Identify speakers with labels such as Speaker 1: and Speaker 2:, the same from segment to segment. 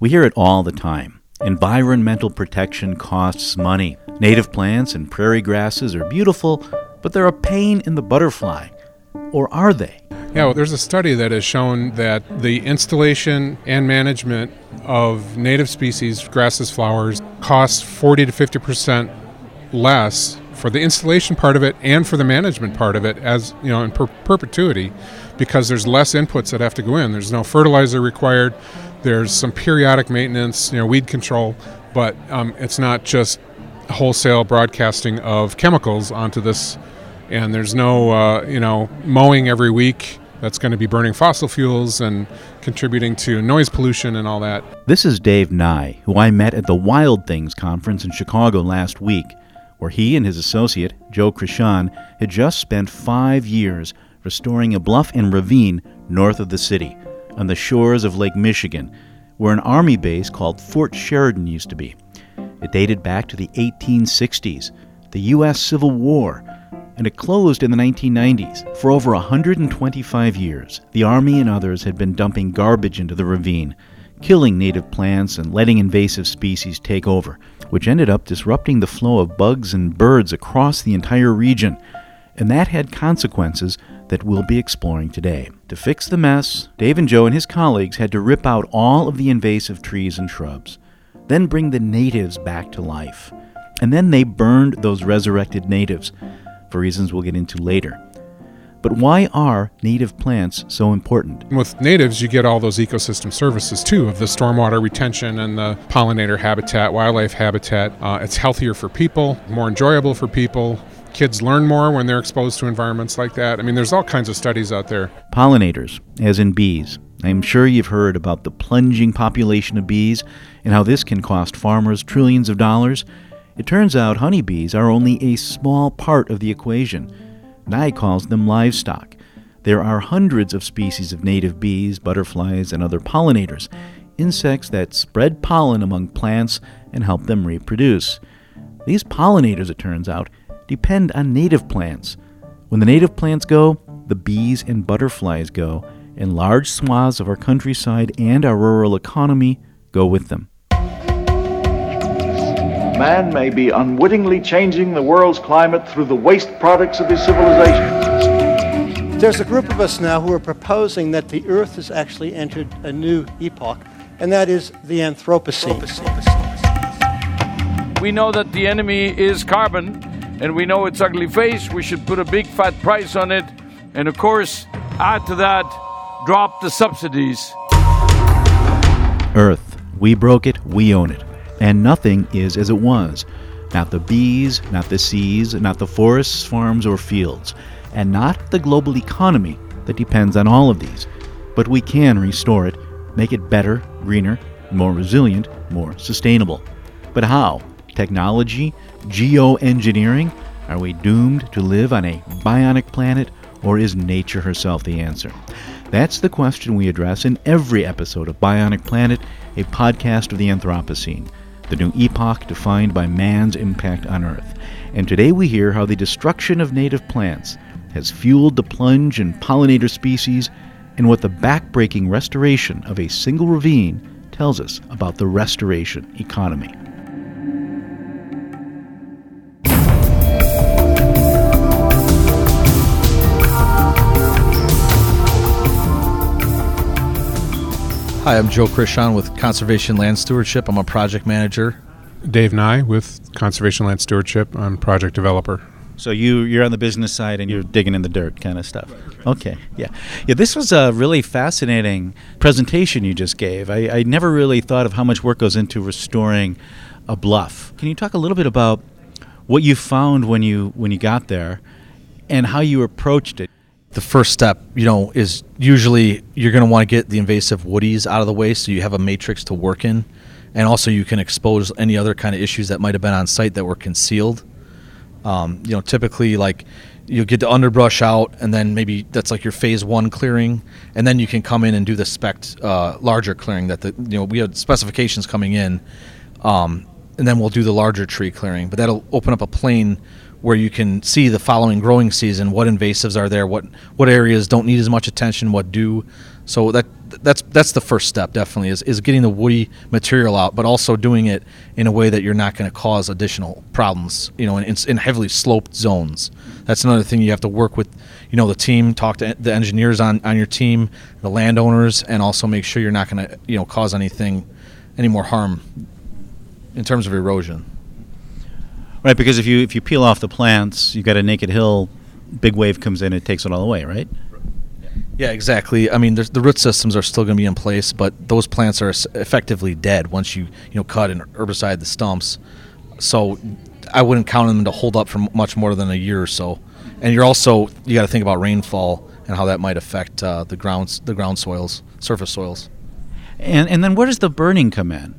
Speaker 1: We hear it all the time. Environmental protection costs money. Native plants and prairie grasses are beautiful, but they're a pain in the butterfly. Or are they?
Speaker 2: Yeah, well, there's a study that has shown that the installation and management of native species, grasses, flowers, costs 40 to 50 percent less for the installation part of it and for the management part of it as you know in per- perpetuity because there's less inputs that have to go in there's no fertilizer required there's some periodic maintenance you know weed control but um, it's not just wholesale broadcasting of chemicals onto this and there's no uh, you know mowing every week that's going to be burning fossil fuels and contributing to noise pollution and all that.
Speaker 1: This is Dave Nye, who I met at the Wild Things conference in Chicago last week where he and his associate, Joe Krishan, had just spent five years restoring a bluff and ravine north of the city, on the shores of Lake Michigan, where an army base called Fort Sheridan used to be. It dated back to the 1860s, the U.S. Civil War, and it closed in the 1990s. For over 125 years, the Army and others had been dumping garbage into the ravine, killing native plants and letting invasive species take over, which ended up disrupting the flow of bugs and birds across the entire region. And that had consequences that we'll be exploring today. To fix the mess, Dave and Joe and his colleagues had to rip out all of the invasive trees and shrubs, then bring the natives back to life. And then they burned those resurrected natives, for reasons we'll get into later. But why are native plants so important?
Speaker 2: With natives, you get all those ecosystem services too of the stormwater retention and the pollinator habitat, wildlife habitat. Uh, it's healthier for people, more enjoyable for people. Kids learn more when they're exposed to environments like that. I mean, there's all kinds of studies out there.
Speaker 1: Pollinators, as in bees. I'm sure you've heard about the plunging population of bees and how this can cost farmers trillions of dollars. It turns out honeybees are only a small part of the equation. Nye calls them livestock. There are hundreds of species of native bees, butterflies, and other pollinators, insects that spread pollen among plants and help them reproduce. These pollinators, it turns out, depend on native plants. When the native plants go, the bees and butterflies go, and large swaths of our countryside and our rural economy go with them.
Speaker 3: Man may be unwittingly changing the world's climate through the waste products of his civilization.
Speaker 4: There's a group of us now who are proposing that the Earth has actually entered a new epoch, and that is the Anthropocene.
Speaker 5: We know that the enemy is carbon, and we know its ugly face. We should put a big fat price on it, and of course, add to that, drop the subsidies.
Speaker 1: Earth, we broke it, we own it and nothing is as it was. Not the bees, not the seas, not the forests, farms, or fields, and not the global economy that depends on all of these. But we can restore it, make it better, greener, more resilient, more sustainable. But how? Technology? Geoengineering? Are we doomed to live on a bionic planet, or is nature herself the answer? That's the question we address in every episode of Bionic Planet, a podcast of the Anthropocene the new epoch defined by man's impact on Earth. And today we hear how the destruction of native plants has fueled the plunge in pollinator species and what the backbreaking restoration of a single ravine tells us about the restoration economy.
Speaker 6: Hi, I'm Joe Krishan with Conservation Land Stewardship. I'm a project manager.
Speaker 2: Dave Nye with Conservation Land Stewardship. I'm project developer.
Speaker 1: So you you're on the business side and you're digging in the dirt kind of stuff. Okay, yeah, yeah. This was a really fascinating presentation you just gave. I, I never really thought of how much work goes into restoring a bluff. Can you talk a little bit about what you found when you when you got there, and how you approached it?
Speaker 6: The first step, you know, is usually you're going to want to get the invasive woodies out of the way so you have a matrix to work in. And also you can expose any other kind of issues that might have been on site that were concealed. Um, you know, typically like you'll get the underbrush out and then maybe that's like your phase one clearing and then you can come in and do the spec uh, larger clearing that the you know we had specifications coming in um, and then we'll do the larger tree clearing but that'll open up a plane where you can see the following growing season what invasives are there what what areas don't need as much attention what do. So that that's that's the first step definitely is, is getting the woody material out but also doing it in a way that you're not going to cause additional problems you know in, in heavily sloped zones. That's another thing you have to work with you know the team talk to the engineers on, on your team the landowners and also make sure you're not going to you know cause anything any more harm in terms of erosion
Speaker 1: Right, because if you if you peel off the plants, you've got a naked hill. Big wave comes in, it takes it all away, right?
Speaker 6: Yeah, exactly. I mean, the root systems are still going to be in place, but those plants are effectively dead once you you know cut and herbicide the stumps. So I wouldn't count on them to hold up for much more than a year or so. And you're also you got to think about rainfall and how that might affect uh, the grounds the ground soils, surface soils.
Speaker 1: And and then where does the burning come in?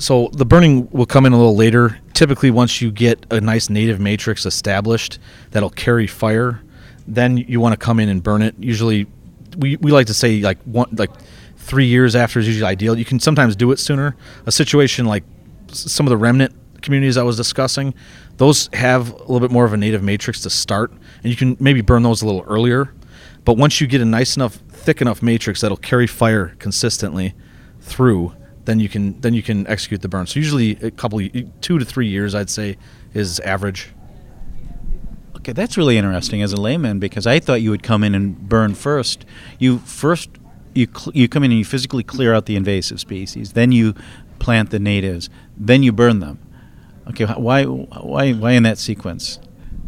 Speaker 6: So the burning will come in a little later. Typically, once you get a nice native matrix established that'll carry fire, then you want to come in and burn it. Usually, we, we like to say like one like three years after is usually ideal. You can sometimes do it sooner. A situation like some of the remnant communities I was discussing, those have a little bit more of a native matrix to start, and you can maybe burn those a little earlier. But once you get a nice enough, thick enough matrix that'll carry fire consistently through, then you can then you can execute the burn. So usually a couple two to three years, I'd say, is average.
Speaker 1: Okay, that's really interesting as a layman because I thought you would come in and burn first. You first you cl- you come in and you physically clear out the invasive species, then you plant the natives, then you burn them. Okay, why why why in that sequence?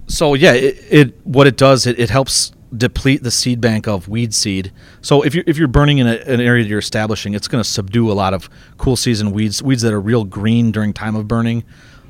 Speaker 6: So yeah, it, it what it does it, it helps deplete the seed bank of weed seed. So if you're if you're burning in a, an area that you're establishing, it's going to subdue a lot of cool season weeds, weeds that are real green during time of burning.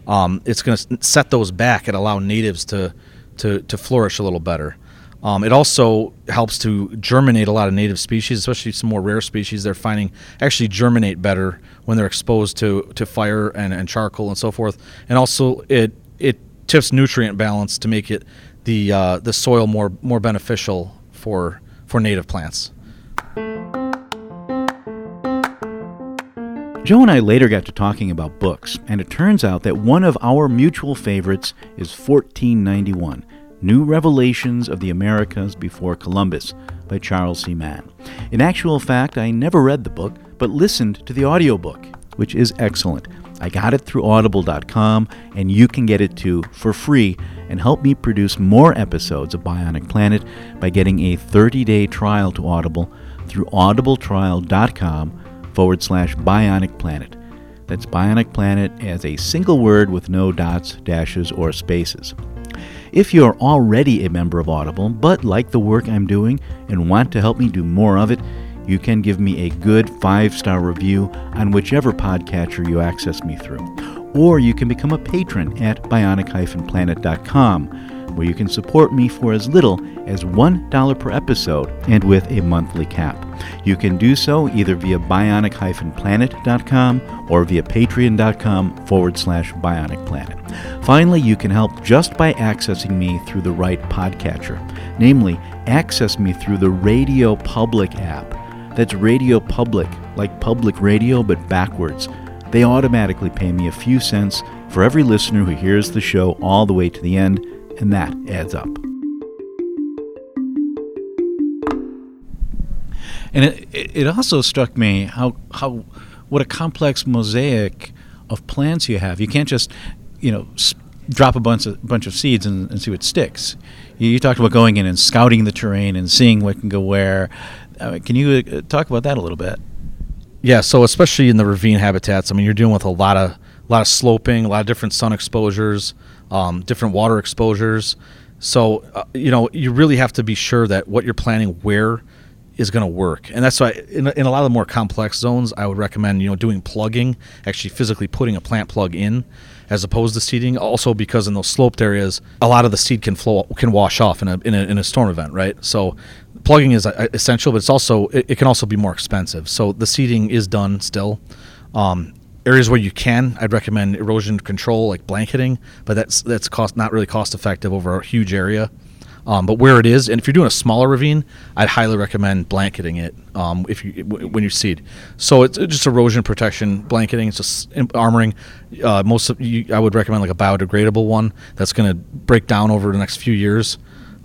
Speaker 6: Um, it's going to set those back and allow natives to to to flourish a little better. Um, it also helps to germinate a lot of native species, especially some more rare species. They're finding actually germinate better when they're exposed to, to fire and, and charcoal and so forth. And also, it it tips nutrient balance to make it the uh, the soil more more beneficial for for native plants.
Speaker 1: Joe and I later got to talking about books, and it turns out that one of our mutual favorites is 1491 New Revelations of the Americas Before Columbus by Charles C. Mann. In actual fact, I never read the book, but listened to the audiobook, which is excellent. I got it through audible.com, and you can get it too for free and help me produce more episodes of Bionic Planet by getting a 30 day trial to Audible through audibletrial.com forward slash Bionic Planet. That's Bionic Planet as a single word with no dots, dashes, or spaces. If you're already a member of Audible but like the work I'm doing and want to help me do more of it, you can give me a good five star review on whichever podcatcher you access me through. Or you can become a patron at bionic-planet.com, where you can support me for as little as $1 per episode and with a monthly cap. You can do so either via bionic-planet.com or via patreon.com forward slash bionicplanet. Finally, you can help just by accessing me through the right podcatcher, namely, access me through the Radio Public app. That's Radio Public, like public radio but backwards. They automatically pay me a few cents for every listener who hears the show all the way to the end, and that adds up. And it, it also struck me how, how what a complex mosaic of plants you have. You can't just, you know, drop a bunch of bunch of seeds and, and see what sticks. You, you, talked about going in and scouting the terrain and seeing what can go where, uh, can you uh, talk about that a little bit?
Speaker 6: Yeah, so especially in the ravine habitats, I mean, you're dealing with a lot of a lot of sloping, a lot of different sun exposures, um, different water exposures. So uh, you know, you really have to be sure that what you're planting where is going to work, and that's why in, in a lot of the more complex zones, I would recommend you know doing plugging, actually physically putting a plant plug in, as opposed to seeding. Also, because in those sloped areas, a lot of the seed can flow can wash off in a in a, in a storm event, right? So plugging is uh, essential, but it's also it, it, can also be more expensive. So the seeding is done still. Um, areas where you can, I'd recommend erosion control, like blanketing, but that's that's cost not really cost effective over a huge area. Um, but where it is, and if you're doing a smaller ravine, I'd highly recommend blanketing it um, if you w- when you seed. So it's just erosion protection, blanketing. It's just armoring. Uh, most of you, I would recommend like a biodegradable one that's going to break down over the next few years.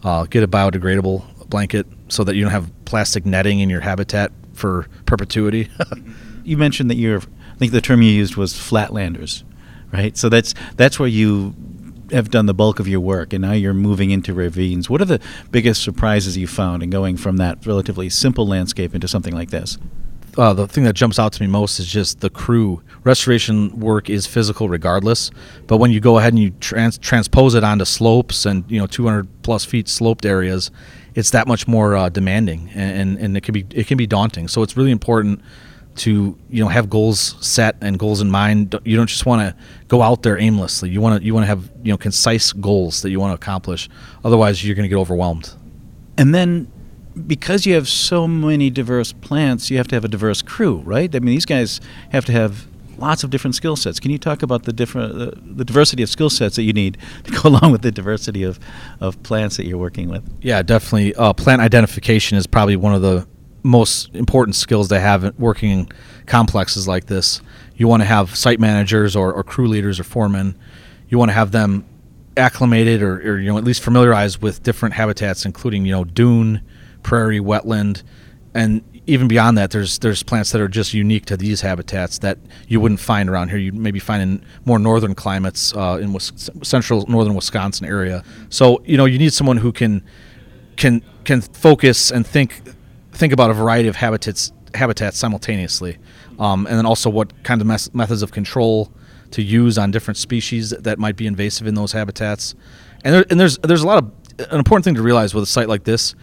Speaker 6: Uh, get a biodegradable blanket so that you don't have plastic netting in your habitat for perpetuity.
Speaker 1: you mentioned that you're, I think the term you used was flatlanders, right? So that's that's where you have done the bulk of your work, and now you're moving into ravines. What are the biggest surprises you found in going from that relatively simple landscape into something like this?
Speaker 6: Uh, the thing that jumps out to me most is just the crew. Restoration work is physical regardless, but when you go ahead and you trans- transpose it onto slopes and you know 200 plus feet sloped areas, it's that much more uh, demanding and, and, and it can be it can be daunting. So it's really important to you know have goals set and goals in mind. You don't just want to go out there aimlessly. You want to you want to have you know concise goals that you want to accomplish. Otherwise, you're going to get overwhelmed.
Speaker 1: And then because you have so many diverse plants, you have to have a diverse crew, right? I mean, these guys have to have lots of different skill sets. Can you talk about the different uh, the diversity of skill sets that you need to go along with the diversity of, of plants that you're working with?
Speaker 6: Yeah, definitely. Uh, plant identification is probably one of the most important skills to have working in complexes like this. You want to have site managers or, or crew leaders or foremen. You want to have them acclimated or, or you know at least familiarized with different habitats, including you know dune prairie, wetland, and even beyond that, there's there's plants that are just unique to these habitats that you wouldn't find around here. You maybe find in more northern climates uh, in central northern Wisconsin area. So you know you need someone who can can can focus and think think about a variety of habitats habitats simultaneously, um, and then also what kind of mes- methods of control to use on different species that might be invasive in those habitats. And, there, and there's there's a lot of an important thing to realize with a site like this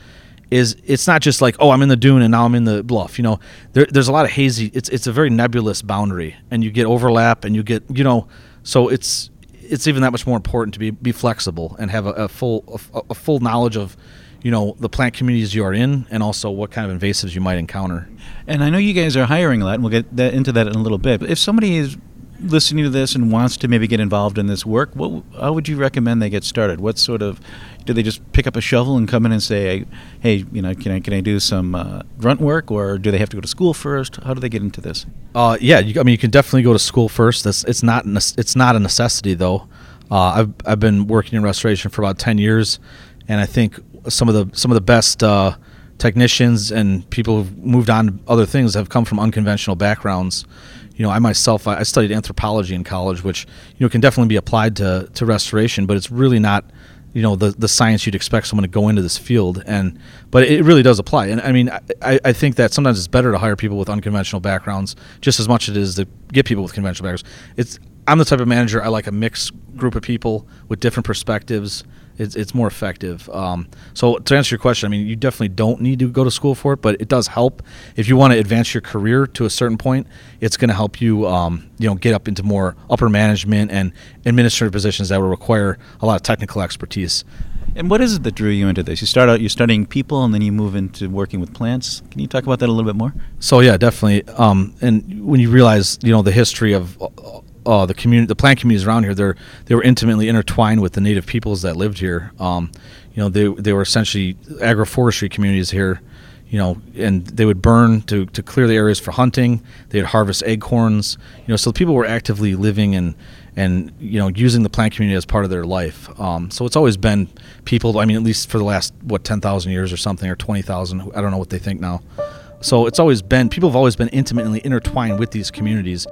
Speaker 6: is it's not just like oh I'm in the dune and now I'm in the bluff. You know, there, there's a lot of hazy. It's it's a very nebulous boundary, and you get overlap, and you get you know, so it's it's even that much more important to be be flexible and have a, a full a, a, full knowledge of you know the plant communities you are in and also what kind of invasives you might encounter.
Speaker 1: And I know you guys are hiring a lot, and we'll get that, into that in a little bit. But if somebody is listening to this and wants to maybe get involved in this work, what how would you recommend they get started? What sort of do they just pick up a shovel and come in and say, "Hey, you know, can I can I do some uh, grunt work?" Or do they have to go to school first? How do they get into this?
Speaker 6: Uh, yeah, you, I mean, you can definitely go to school first. That's it's not it's not a necessity though. Uh, I've I've been working in restoration for about ten years, and I think some of the some of the best uh, technicians and people who've moved on to other things have come from unconventional backgrounds. You know, I myself I studied anthropology in college, which you know can definitely be applied to to restoration, but it's really not you know the the science you'd expect someone to go into this field and but it really does apply. And i mean i, I think that sometimes it's better to hire people with unconventional backgrounds just as much as it is to get people with conventional backgrounds. It's i'm the type of manager i like a mixed group of people with different perspectives it's, it's more effective. Um, so to answer your question, I mean, you definitely don't need to go to school for it, but it does help if you want to advance your career to a certain point. It's going to help you, um, you know, get up into more upper management and administrative positions that will require a lot of technical expertise.
Speaker 1: And what is it that drew you into this? You start out, you're studying people, and then you move into working with plants. Can you talk about that a little bit more?
Speaker 6: So yeah, definitely. Um, and when you realize, you know, the history of uh, the community, the plant communities around here, they're they were intimately intertwined with the native peoples that lived here. Um, you know, they they were essentially agroforestry communities here. You know, and they would burn to, to clear the areas for hunting. They'd harvest acorns. You know, so people were actively living and and you know using the plant community as part of their life. Um, so it's always been people. I mean, at least for the last what ten thousand years or something, or twenty thousand. I don't know what they think now. So it's always been people have always been intimately intertwined with these communities.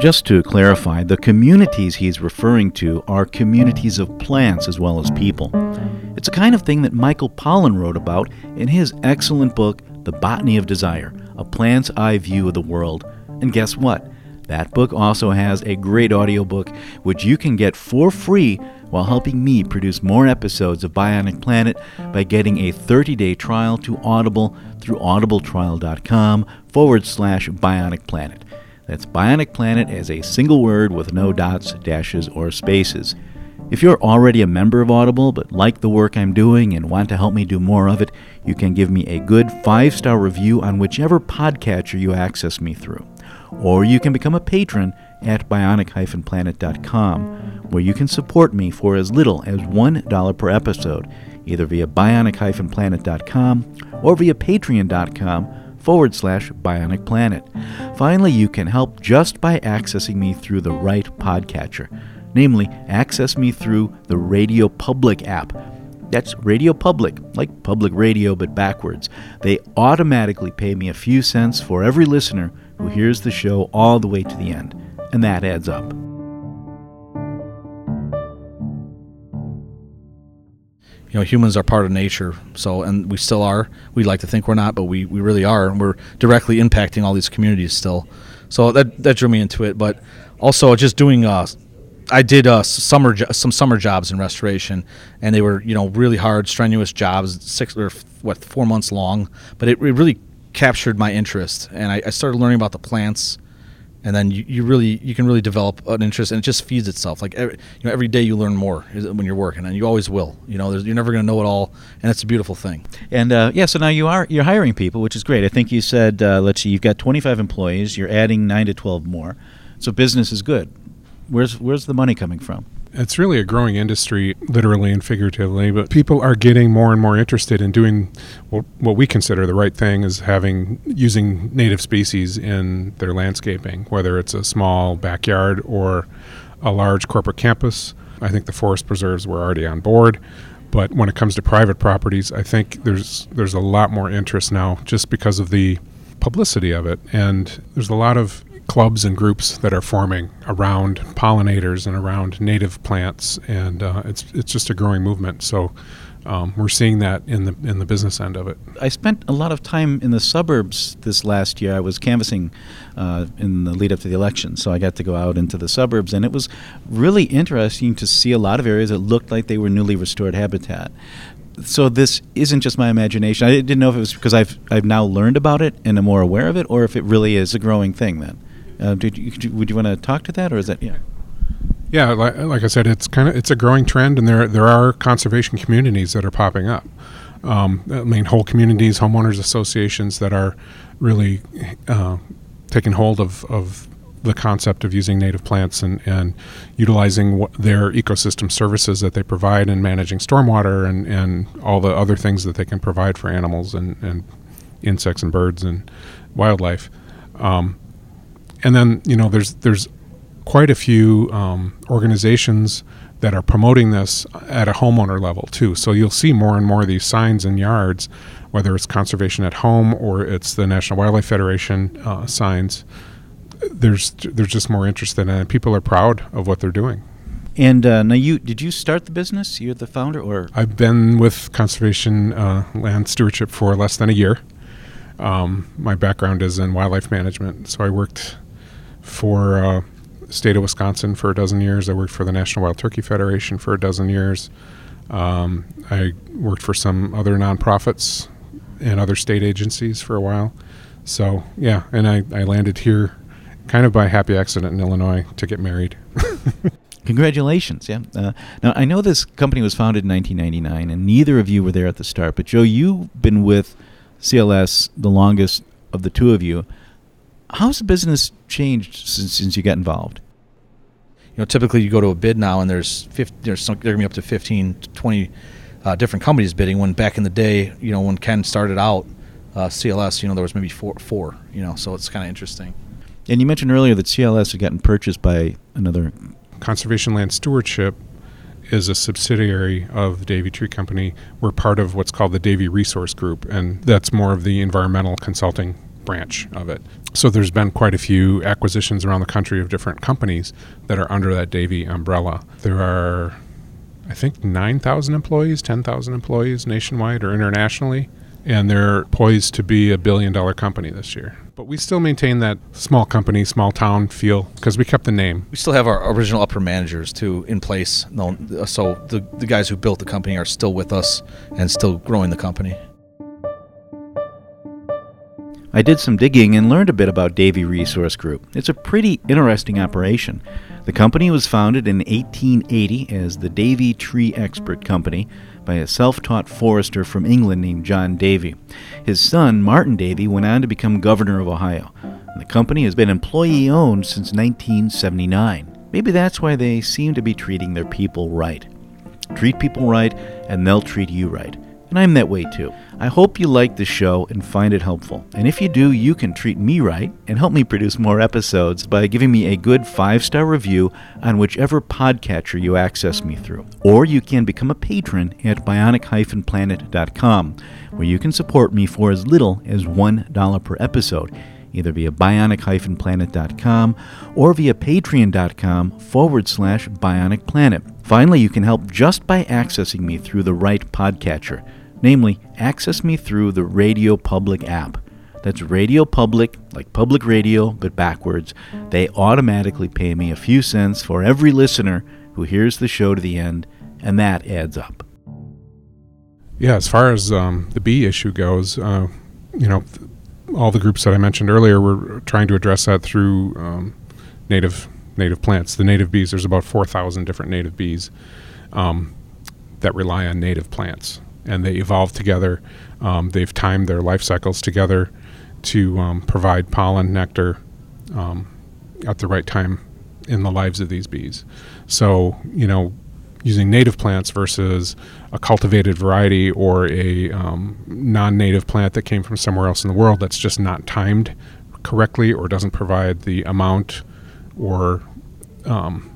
Speaker 1: Just to clarify, the communities he's referring to are communities of plants as well as people. It's a kind of thing that Michael Pollan wrote about in his excellent book, The Botany of Desire A Plant's Eye View of the World. And guess what? That book also has a great audiobook which you can get for free while helping me produce more episodes of Bionic Planet by getting a 30 day trial to Audible through audibletrial.com forward slash Bionic Planet. That's Bionic Planet as a single word with no dots, dashes, or spaces. If you're already a member of Audible but like the work I'm doing and want to help me do more of it, you can give me a good five star review on whichever podcatcher you access me through. Or you can become a patron at bionic planet.com, where you can support me for as little as $1 per episode, either via bionic planet.com or via patreon.com forward slash bionic planet. Finally, you can help just by accessing me through the right podcatcher. Namely, access me through the Radio Public app. That's Radio Public, like public radio but backwards. They automatically pay me a few cents for every listener who hears the show all the way to the end, and that adds up.
Speaker 6: You know humans are part of nature so and we still are we like to think we're not but we, we really are and we're directly impacting all these communities still so that that drew me into it but also just doing uh I did uh, summer jo- some summer jobs in restoration, and they were you know really hard, strenuous jobs, six or what four months long. But it, it really captured my interest, and I, I started learning about the plants and then you, you really you can really develop an interest and it just feeds itself. Like every, you know every day you learn more when you're working and you always will. You know you're never going to know it all and it's a beautiful thing.
Speaker 1: And uh, yeah so now you are you're hiring people which is great. I think you said uh, let's see you've got 25 employees you're adding 9 to 12 more. So business is good. Where's where's the money coming from
Speaker 2: it's really a growing industry, literally and figuratively. But people are getting more and more interested in doing what, we consider the right thing is having using native species in their landscaping, whether it's a small backyard or a large corporate campus. I think the forest preserves were already on board. But when it comes to private properties, I think there's there's a lot more interest now just because of the publicity of it. And there's a lot of clubs and groups that are forming around pollinators and around native plants, and uh, it's it's just a growing movement. So. Um, we're seeing that in the in the business end of it.
Speaker 1: I spent a lot of time in the suburbs this last year. I was canvassing uh, in the lead up to the election, so I got to go out into the suburbs, and it was really interesting to see a lot of areas that looked like they were newly restored habitat. So this isn't just my imagination. I didn't know if it was because I've I've now learned about it and am more aware of it, or if it really is a growing thing. Then. Uh, did you, would you want to talk to that, or is that yeah?
Speaker 2: Yeah, like, like I said, it's kind of it's a growing trend, and there there are conservation communities that are popping up. Um, I mean, whole communities, homeowners associations that are really uh, taking hold of, of the concept of using native plants and, and utilizing their ecosystem services that they provide and managing stormwater and, and all the other things that they can provide for animals and, and insects and birds and wildlife. Um, and then you know there's there's quite a few um, organizations that are promoting this at a homeowner level too. So you'll see more and more of these signs in yards, whether it's conservation at home or it's the National Wildlife Federation uh, signs. There's there's just more interest in it, and people are proud of what they're doing.
Speaker 1: And uh, now, you did you start the business? You're the founder, or
Speaker 2: I've been with conservation uh, land stewardship for less than a year. Um, my background is in wildlife management, so I worked for uh, state of Wisconsin for a dozen years. I worked for the National Wild Turkey Federation for a dozen years. Um, I worked for some other nonprofits and other state agencies for a while. So yeah, and I, I landed here kind of by happy accident in Illinois to get married.
Speaker 1: Congratulations! Yeah. Uh, now I know this company was founded in 1999, and neither of you were there at the start. But Joe, you've been with CLS the longest of the two of you. How's the business changed since, since you got involved?
Speaker 6: You know, typically you go to a bid now, and there's 50, there's some, there are gonna be up to 15, 20 uh, different companies bidding. When back in the day, you know, when Ken started out, uh, CLS, you know, there was maybe four, four. You know, so it's kind of interesting.
Speaker 1: And you mentioned earlier that CLS had gotten purchased by another
Speaker 2: conservation land stewardship is a subsidiary of the Davey Tree Company. We're part of what's called the Davey Resource Group, and that's more of the environmental consulting branch of it. So there's been quite a few acquisitions around the country of different companies that are under that Davey umbrella. There are, I think, 9,000 employees, 10,000 employees nationwide or internationally, and they're poised to be a billion dollar company this year. But we still maintain that small company, small town feel because we kept the name.
Speaker 6: We still have our original upper managers too in place. So the, the guys who built the company are still with us and still growing the company.
Speaker 1: I did some digging and learned a bit about Davey Resource Group. It's a pretty interesting operation. The company was founded in 1880 as the Davey Tree Expert Company by a self taught forester from England named John Davey. His son, Martin Davey, went on to become governor of Ohio. The company has been employee owned since 1979. Maybe that's why they seem to be treating their people right. Treat people right, and they'll treat you right. And I'm that way too. I hope you like the show and find it helpful. And if you do, you can treat me right and help me produce more episodes by giving me a good five star review on whichever podcatcher you access me through. Or you can become a patron at bionic planet.com, where you can support me for as little as $1 per episode either via bionic-planet.com or via patreon.com forward slash bionicplanet. Finally, you can help just by accessing me through the right podcatcher. Namely, access me through the Radio Public app. That's Radio Public, like public radio, but backwards. They automatically pay me a few cents for every listener who hears the show to the end, and that adds up.
Speaker 2: Yeah, as far as um, the bee issue goes, uh, you know, all the groups that I mentioned earlier were trying to address that through um, native native plants. The native bees, there's about 4,000 different native bees um, that rely on native plants, and they evolve together. Um, they've timed their life cycles together to um, provide pollen, nectar um, at the right time in the lives of these bees. So, you know, using native plants versus a cultivated variety or a um, non-native plant that came from somewhere else in the world that's just not timed correctly or doesn't provide the amount or um,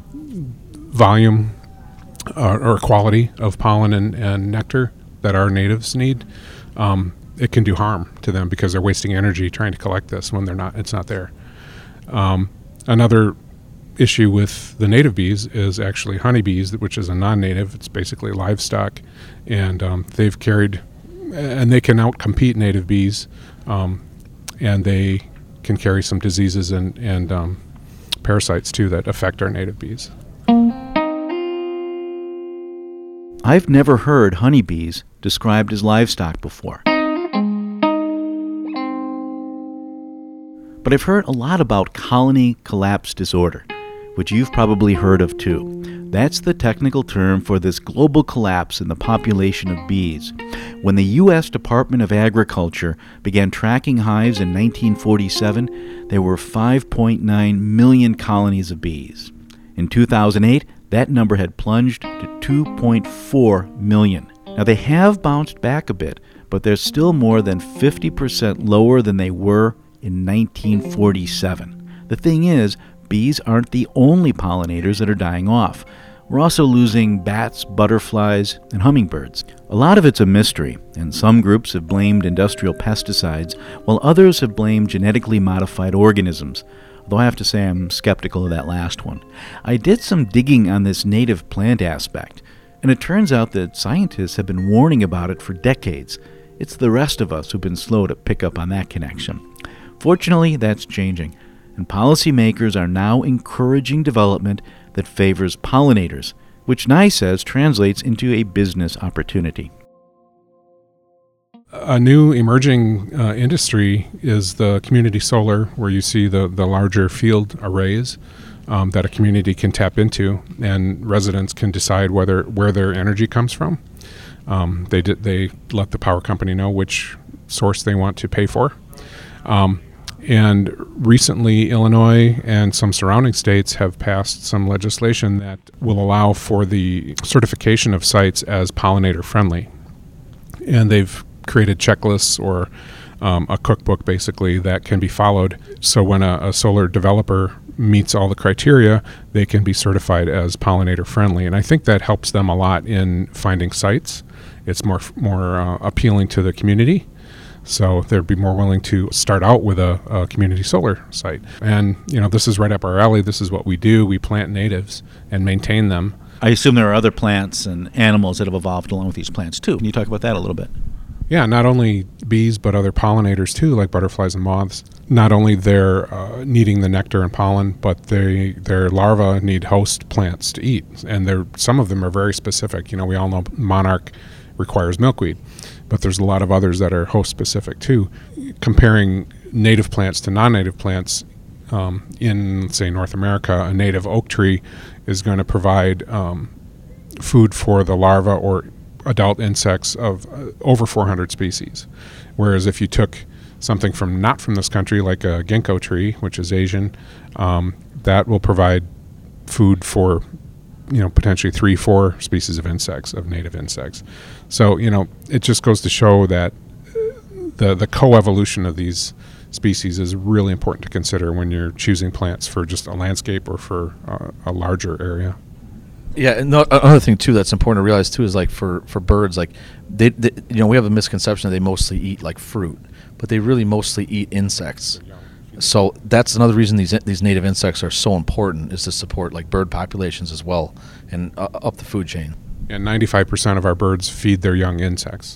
Speaker 2: volume uh, or quality of pollen and, and, nectar that our natives need, um, it can do harm to them because they're wasting energy trying to collect this when they're not. It's not there. Um, another issue with the native bees is actually honeybees, which is a non-native. It's basically livestock, and um, they've carried, and they can outcompete native bees, um, and they can carry some diseases and and um, parasites too that affect our native bees.
Speaker 1: I've never heard honeybees described as livestock before. But I've heard a lot about colony collapse disorder which you've probably heard of too. That's the technical term for this global collapse in the population of bees. When the U.S. Department of Agriculture began tracking hives in 1947, there were 5.9 million colonies of bees. In 2008, that number had plunged to 2.4 million. Now, they have bounced back a bit, but they're still more than 50% lower than they were in 1947. The thing is, bees aren't the only pollinators that are dying off. We're also losing bats, butterflies, and hummingbirds. A lot of it's a mystery, and some groups have blamed industrial pesticides, while others have blamed genetically modified organisms. Though I have to say I'm skeptical of that last one. I did some digging on this native plant aspect, and it turns out that scientists have been warning about it for decades. It's the rest of us who've been slow to pick up on that connection. Fortunately, that's changing and policymakers are now encouraging development that favors pollinators, which Nye says translates into a business opportunity.
Speaker 2: A new emerging uh, industry is the community solar, where you see the, the larger field arrays um, that a community can tap into, and residents can decide whether where their energy comes from. Um, they they let the power company know which source they want to pay for. Um, and recently, Illinois and some surrounding states have passed some legislation that will allow for the certification of sites as pollinator friendly. And they've created checklists or um, a cookbook basically that can be followed. So when a, a, solar developer meets all the criteria, they can be certified as pollinator friendly. And I think that helps them a lot in finding sites. It's more more uh, appealing to the community so they'd be more willing to start out with a, a, community solar site. And, you know, this is right up our alley. This is what we do. We plant natives and maintain them.
Speaker 1: I assume there are other plants and animals that have evolved along with these plants too. Can you talk about that a little bit?
Speaker 2: Yeah, not only bees, but other pollinators too, like butterflies and moths. Not only they're uh, needing the nectar and pollen, but they their larvae need host plants to eat, and they're some of them are very specific. You know, we all know monarch requires milkweed but there's a lot of others that are host specific too. Comparing native plants to non-native plants um, in, say, North America, a native oak tree is going to provide um, food for the larva or adult insects of uh, over 400 species. Whereas if you took something from not from this country, like a ginkgo tree, which is Asian, um, that will provide food for you know potentially three, four species of insects of native insects. So you know it just goes to show that the the coevolution of these species is really important to consider when you're choosing plants for just a landscape or for uh, a larger area.
Speaker 6: Yeah, and no, another thing too that's important to realize too is like for for birds, like they, they you know we have a misconception that they mostly eat like fruit, but they really mostly eat insects. So that's another reason these these native insects are so important is to support like bird populations as well and uh, up the food chain.
Speaker 2: And 95% of our birds feed their young insects.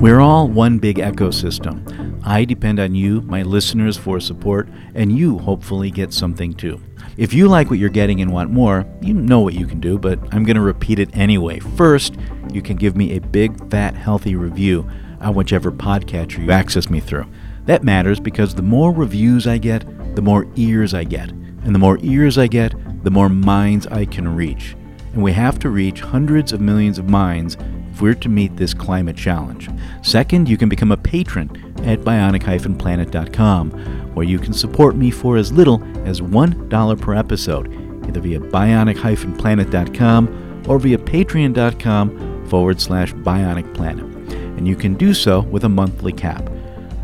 Speaker 1: We're all one big ecosystem. I depend on you, my listeners, for support, and you hopefully get something too. If you like what you're getting and want more, you know what you can do, but I'm going to repeat it anyway. First, you can give me a big, fat, healthy review on whichever podcatcher you access me through. That matters because the more reviews I get, the more ears I get. And the more ears I get, the more minds I can reach. And we have to reach hundreds of millions of minds if we're to meet this climate challenge. Second, you can become a patron at bionic-planet.com, where you can support me for as little as $1 per episode, either via bionic-planet.com or via patreon.com forward slash bionicplanet. And you can do so with a monthly cap.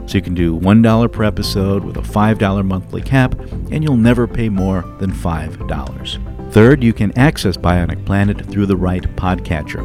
Speaker 1: So you can do $1 per episode with a $5 monthly cap, and you'll never pay more than $5. Third, you can access Bionic Planet through the right podcatcher.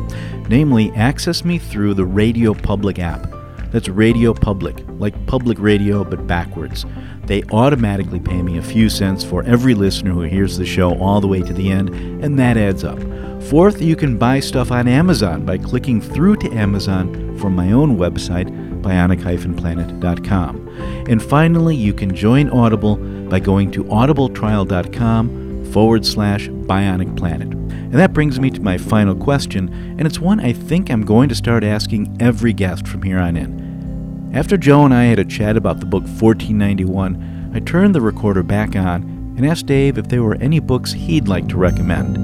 Speaker 1: Namely, access me through the Radio Public app. That's Radio Public, like public radio but backwards. They automatically pay me a few cents for every listener who hears the show all the way to the end, and that adds up. Fourth, you can buy stuff on Amazon by clicking through to Amazon from my own website, bionic-planet.com. And finally, you can join Audible by going to audibletrial.com forward slash bionic planet. And that brings me to my final question, and it's one I think I'm going to start asking every guest from here on in. After Joe and I had a chat about the book 1491, I turned the recorder back on and asked Dave if there were any books he'd like to recommend.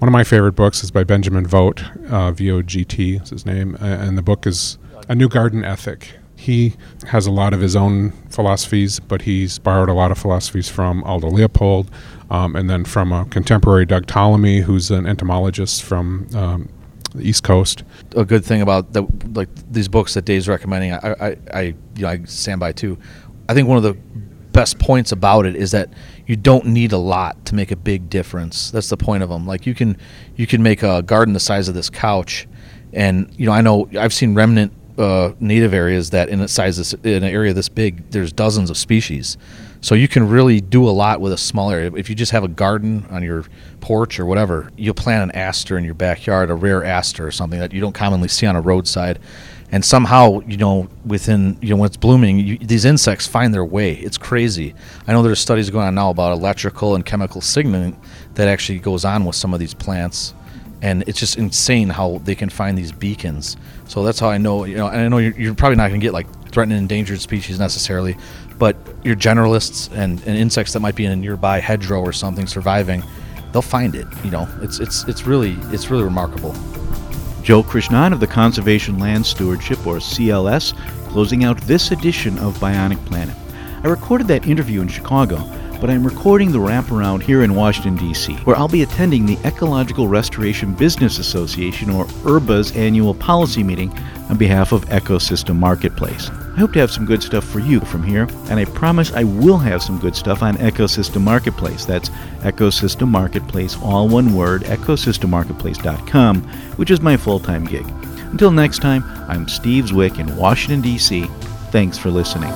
Speaker 2: One of my favorite books is by Benjamin Vogt, uh, V O G T is his name, and the book is A New Garden Ethic. He has a lot of his own philosophies, but he's borrowed a lot of philosophies from Aldo Leopold, um, and then from a contemporary Doug Tallamy, who's an entomologist from um, the East Coast.
Speaker 6: A good thing about the like these books that Dave's recommending, I, I, I you know I stand by too. I think one of the best points about it is that you don't need a lot to make a big difference. That's the point of them. Like you can you can make a garden the size of this couch, and you know I know I've seen remnant uh, native areas that in a size this, in an area this big, there's dozens of species. So you can really do a lot with a small area. If you just have a garden on your porch or whatever, you'll plant an aster in your backyard, a rare aster or something that you don't commonly see on a roadside. And somehow, you know, within you know when it's blooming, you, these insects find their way. It's crazy. I know there's studies going on now about electrical and chemical signaling that actually goes on with some of these plants and it's just insane how they can find these beacons. So that's how I know, you know, and I know you're, you're probably not going to get like threatened endangered species necessarily, but your generalists and, and insects that might be in a nearby hedgerow or something surviving, they'll find it. You know, it's it's it's really it's really remarkable.
Speaker 1: Joe Krishnan of the Conservation Land Stewardship, or CLS, closing out this edition of Bionic Planet. I recorded that interview in Chicago but I'm recording the wraparound here in Washington, D.C., where I'll be attending the Ecological Restoration Business Association, or ERBA's annual policy meeting on behalf of Ecosystem Marketplace. I hope to have some good stuff for you from here, and I promise I will have some good stuff on Ecosystem Marketplace. That's Ecosystem Marketplace, all one word, ecosystemmarketplace.com, which is my full time gig. Until next time, I'm Steve Zwick in Washington, D.C. Thanks for listening.